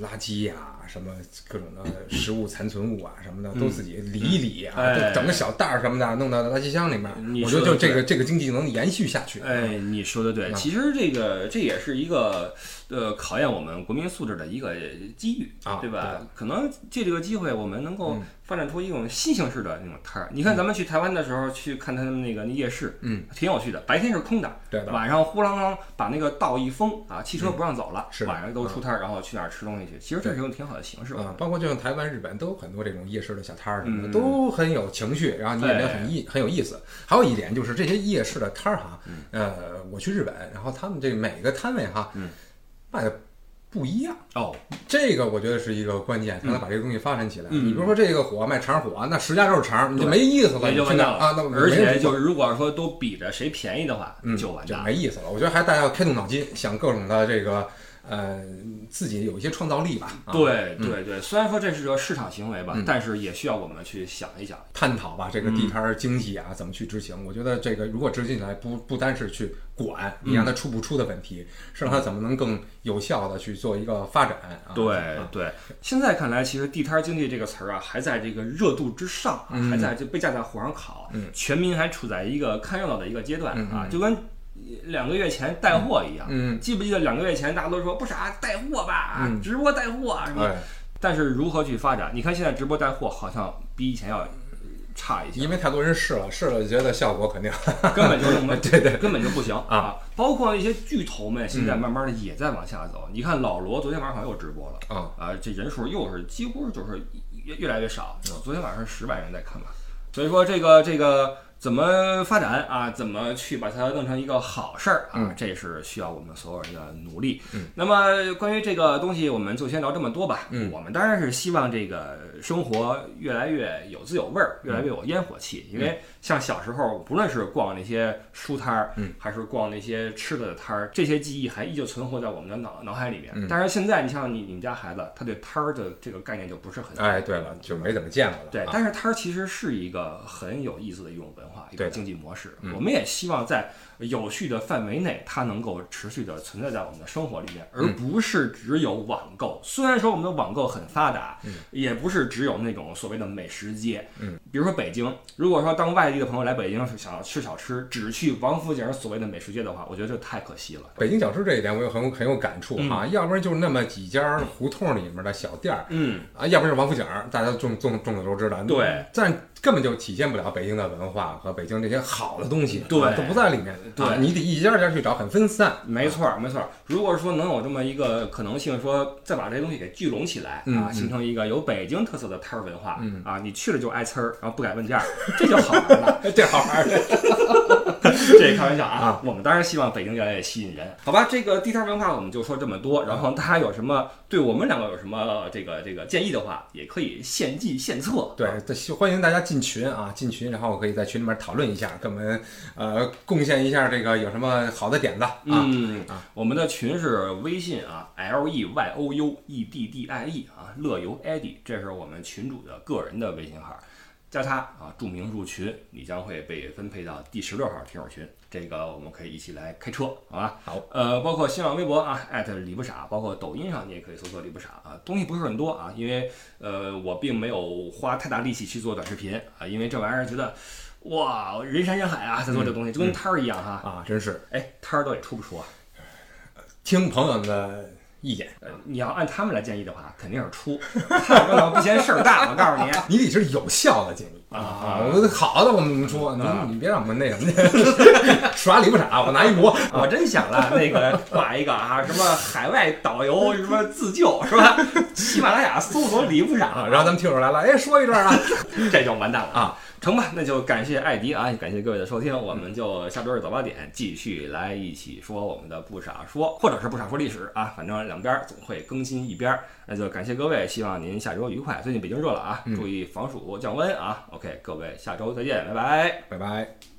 垃圾呀。什么各种的 食物残存物啊，什么的都自己理一理啊，整个小袋儿什么的弄到垃圾箱里面。我觉得就这个这个经济能延续下去。哎，你说的对，其实这个这也是一个呃考验我们国民素质的一个机遇啊，对吧？可能借这个机会，我们能够发展出一种新形式的那种摊儿。你看咱们去台湾的时候去看他们那个那夜市，嗯，挺有趣的。白天是空的，对晚上呼啷啷把那个道一封啊，汽车不让走了，是晚上都出摊儿，然后去哪儿吃东西去。其实这是一种挺好的形式。啊，包括就像台湾、日本都有很多这种夜市的小摊儿什么的，嗯都很有情绪，然后你也觉得很意很有意思。还有一点就是这些夜市的摊儿哈，呃，我去日本，然后他们这每个摊位哈，嗯卖的不一样。哦，这个我觉得是一个关键，才能把这个东西发展起来。嗯你比如说这个火卖肠火，那十家都是肠，你就没意思了，你就完蛋了啊，那而且没就是如果说都比着谁便宜的话，嗯就完蛋。就没意思了。我觉得还大家要开动脑筋，想各种的这个呃自己有一些创造力吧。啊、对对对，虽然说这是个市场行为吧，嗯但是也需要我们去想一想。探讨吧，这个地摊儿经济啊，怎么去执行？我觉得这个如果执行起来，不不单是去管你让它出不出的问题，是让它怎么能更有效的去做一个发展啊？对啊对，现在看来，其实地摊经济这个词儿啊，还在这个热度之上还在就被架在火上烤，嗯全民还处在一个看热闹的一个阶段嗯啊，嗯就跟两个月前带货一样。嗯，记不记得两个月前大家都说不傻带货吧，嗯直播带货啊什么？哎，但是如何去发展？你看现在直播带货好像比以前要差一些，因为太多人试了，试了觉得效果肯定根本就用不 对对根本就不行啊！包括一些巨头们，现在慢慢的也在往下走。你看老罗昨天晚上好像又直播了啊啊，这人数又是几乎就是越越来越少。昨天晚上十万人在看吧，所以说这个这个怎么发展啊？怎么去把它弄成一个好事儿啊？嗯这是需要我们所有人的努力。嗯那么关于这个东西，我们就先聊这么多吧。嗯我们当然是希望这个生活越来越有滋有味儿，越来越有烟火气。因为像小时候，不论是逛那些书摊儿，嗯还是逛那些吃的摊儿，这些记忆还依旧存活在我们的脑脑海里面。嗯但是现在，你像你你们家孩子，他对摊儿的这个概念就不是很哎，对了，就没怎么见过了。对，啊但是摊儿其实是一个很有意思的一种文化，一个经济模式。嗯我们也希望在有序的范围内，它能够持续的存在在我们的生活里面，而嗯不是只有网购。虽然说我们的网购很发达，也不是只有那种所谓的美食街。嗯，比如说北京，如果说当外地的朋友来北京想要吃小吃，只去王府井所谓的美食街的话，我觉得这太可惜了。北京小吃这一点，我有很有很有感触哈、要不然就是那么几家胡同里面的小店儿嗯，啊，要不然就是王府井儿，大家众众众所周知的。对，但根本就体现不了北京的文化和北京这些好的东西，对啊都不在里面。对啊你得一家一家去找，很分散。没错儿，没错儿。如果说能有这么一个可能性，说再把这些东西给聚拢起来嗯啊，嗯形成一个有北京特色的摊儿文化嗯啊，你去了就挨呲儿，然后不改问价，这就好玩了。这好玩儿。这开玩笑啊啊，我们当然希望北京越来越吸引人，好吧？这个地摊文化我们就说这么多，然后大家有什么对我们两个有什么这个这个建议的话，也可以献计献策。对，欢迎大家进群啊，进群，然后可以在群里面讨论一下，跟我们呃贡献一下这个有什么好的点子啊。嗯啊，我们的群是微信啊，L E Y O U E D D I E 啊，乐游 Eddie，这是我们群主的个人的微信号，加他啊，注明入群，你将会被分配到第十六号听友群，这个我们可以一起来开车，好吧？好，呃，包括新浪微博啊，艾特李不傻，包括抖音上你也可以搜索李不傻啊，东西不是很多啊，因为呃我并没有花太大力气去做短视频啊，因为这玩意儿觉得哇人山人海啊，在做这东西，就跟摊儿一样哈。啊，真是哎，摊儿到底出不出啊？听朋友们的意见，呃，你要按他们来建议的话，肯定是出。看热闹不嫌事儿大，我告诉你。你得是有效的建议啊我好的我们出，你啊你别让我们那什么去 耍礼不傻，我拿一模。我真想了，那个挂一个啊，什么海外导游，什么自救是吧？喜马拉雅搜索李部啊，长，然后咱们听友来了，哎，说一段啊，这就完蛋了啊！成吧，那就感谢艾迪啊，感谢各位的收听，我们就下周日早八点继续来一起说我们的不傻说，或者是不傻说历史啊，反正两边儿总会更新一边儿。那就感谢各位，希望您下周愉快。最近北京热了啊，注意防暑降温啊。OK，各位下周再见，拜拜。拜拜。